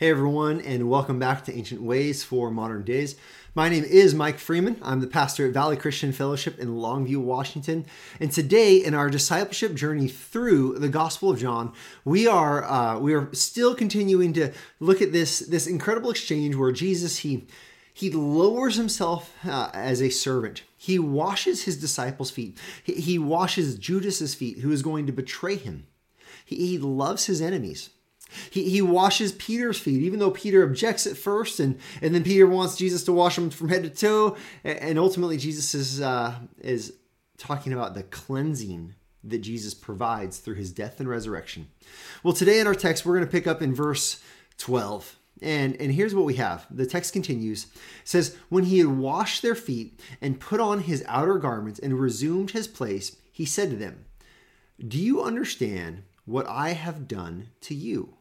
Hey everyone, and welcome back to Ancient Ways for Modern Days. My name is Mike Freeman. I'm the pastor at Valley Christian Fellowship in Longview, Washington. And today, in our discipleship journey through the Gospel of John, we are uh, we are still continuing to look at this this incredible exchange where Jesus he he lowers himself uh, as a servant. He washes his disciples' feet. He, he washes Judas's feet, who is going to betray him. He, he loves his enemies. He, he washes Peter's feet, even though Peter objects at first, and, and then Peter wants Jesus to wash him from head to toe. And ultimately, Jesus is, uh, is talking about the cleansing that Jesus provides through his death and resurrection. Well, today in our text, we're going to pick up in verse 12. And, and here's what we have. The text continues. It says, When he had washed their feet and put on his outer garments and resumed his place, he said to them, Do you understand what I have done to you?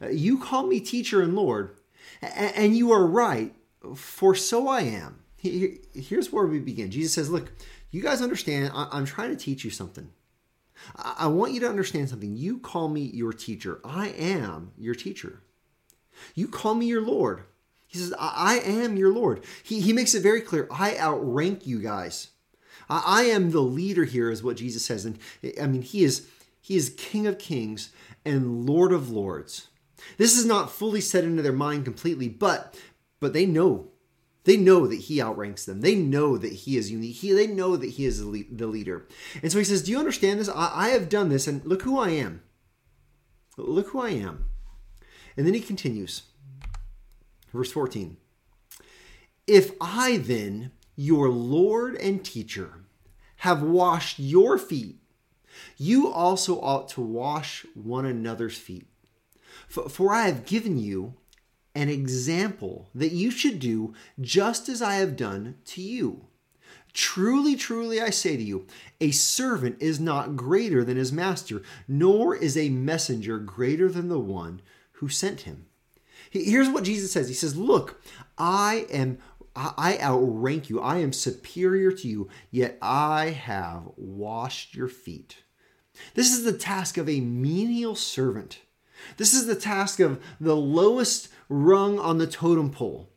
Uh, you call me teacher and Lord, and you are right, for so I am. Here's where we begin. Jesus says, Look, you guys understand, I'm trying to teach you something. I want you to understand something. You call me your teacher. I am your teacher. You call me your Lord. He says, I am your Lord. He, he makes it very clear. I outrank you guys. I, I am the leader here, is what Jesus says. And I mean, he is he is King of Kings and Lord of Lords. This is not fully set into their mind completely, but but they know. They know that he outranks them. They know that he is unique. He, they know that he is the, the leader. And so he says, Do you understand this? I, I have done this, and look who I am. Look who I am. And then he continues. Verse 14. If I then, your Lord and teacher, have washed your feet, you also ought to wash one another's feet. For, I have given you an example that you should do just as I have done to you. Truly, truly, I say to you, a servant is not greater than his master, nor is a messenger greater than the one who sent him. Here's what Jesus says He says, Look, I am. I outrank you. I am superior to you, yet I have washed your feet. This is the task of a menial servant. This is the task of the lowest rung on the totem pole.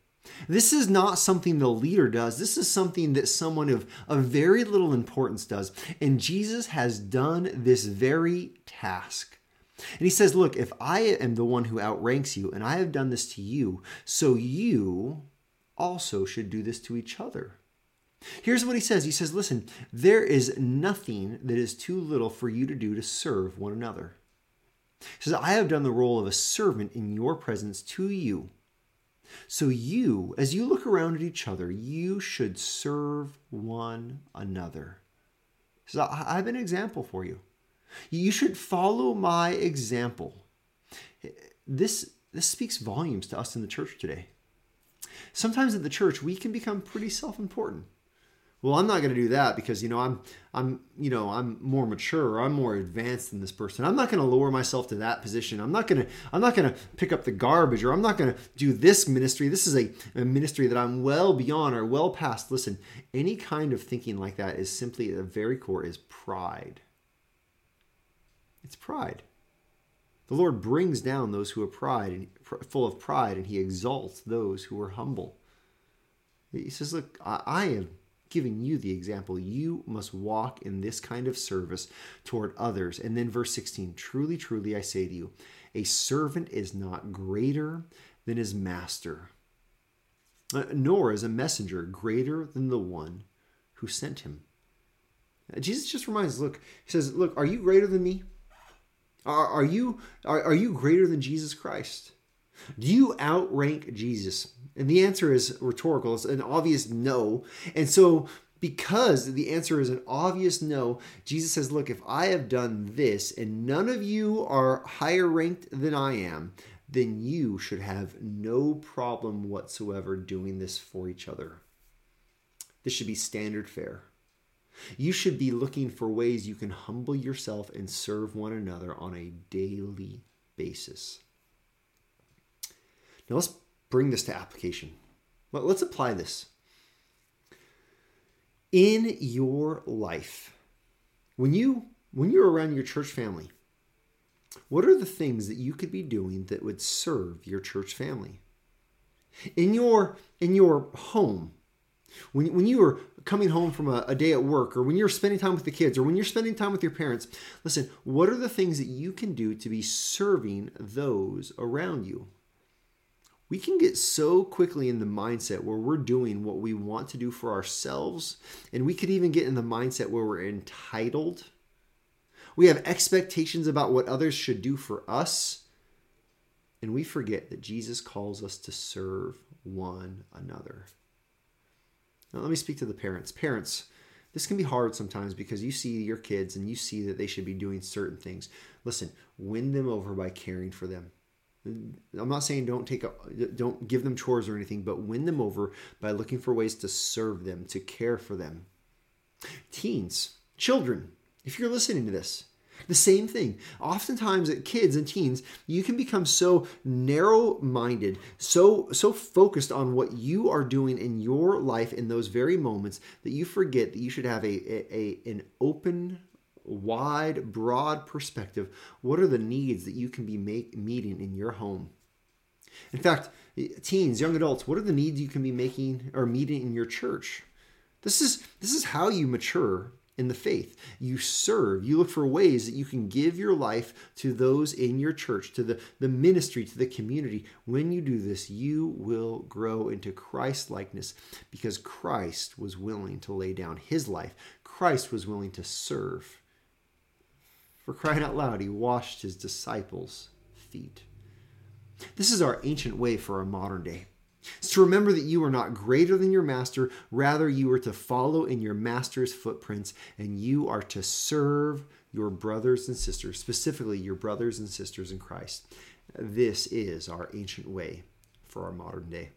This is not something the leader does. This is something that someone of, of very little importance does. And Jesus has done this very task. And he says, Look, if I am the one who outranks you, and I have done this to you, so you also should do this to each other. Here's what he says He says, Listen, there is nothing that is too little for you to do to serve one another. He says, I have done the role of a servant in your presence to you. So you, as you look around at each other, you should serve one another. He says, I have an example for you. You should follow my example. This, this speaks volumes to us in the church today. Sometimes at the church, we can become pretty self important well i'm not going to do that because you know i'm i'm you know i'm more mature i'm more advanced than this person. I'm not going to lower myself to that position. I'm not going to i'm not going to pick up the garbage or i'm not going to do this ministry. This is a, a, ministry that i'm well beyond or well past. Listen any kind of thinking like that is simply at the very core is pride. It's pride. The lord brings down those who are pride and full of pride and he exalts those who are humble. He says look i, I am giving you the example. You must walk in this kind of service toward others. And then verse 16 Truly, truly, I say to you, a servant is not greater than his master, uh, nor is a messenger greater than the one who sent him. Uh, Jesus just reminds look, he says, Look, are you greater than me? Are, are you are, are you greater than Jesus Christ? Do you outrank Jesus? And the answer is rhetorical. It's an obvious no. And so, because the answer is an obvious no, Jesus says, Look, if I have done this and none of you are higher ranked than I am, then you should have no problem whatsoever doing this for each other. This should be standard fare. You should be looking for ways you can humble yourself and serve one another on a daily basis. Now let's bring this to application. Let's apply this. In your life, when you when you're around your church family, What are the things that you could be doing that would serve your church family? In your in your home, when, when you are coming home from a, a, day at work, or when you're spending time with the kids, or when you're spending time with your parents, listen, what are the things that you can do to be serving those around you? We can get so quickly in the mindset where we're doing what we want to do for ourselves, and we could even get in the mindset where we're entitled. We have expectations about what others should do for us, and we forget that Jesus calls us to serve one another. Now, let me speak to the parents. Parents, this can be hard sometimes because you see your kids and you see that they should be doing certain things. Listen, win them over by caring for them. I'm not saying don't take a, don't give them chores or anything, but win them over by looking for ways to serve them, to care for them. Teens, children, if you're listening to this, the same thing. Oftentimes at kids and teens, you can become so narrow-minded, so so focused on what you are doing in your life in those very moments that you forget that you should have a, a, a an open wide, broad perspective. What are the needs that you can be make, meeting in your home? In fact, teens, young adults, what are the needs you can be making or meeting in your church? This is this is how you mature in the faith. You serve, you look for ways that you can give your life to those in your church, to the, the ministry, to the community. When you do this, you will grow into Christ likeness because Christ was willing to lay down his life. Christ was willing to serve. For crying out loud, he washed his disciples' feet. This is our ancient way for our modern day. It's to remember that you are not greater than your master, rather, you are to follow in your master's footprints, and you are to serve your brothers and sisters, specifically your brothers and sisters in Christ. This is our ancient way for our modern day.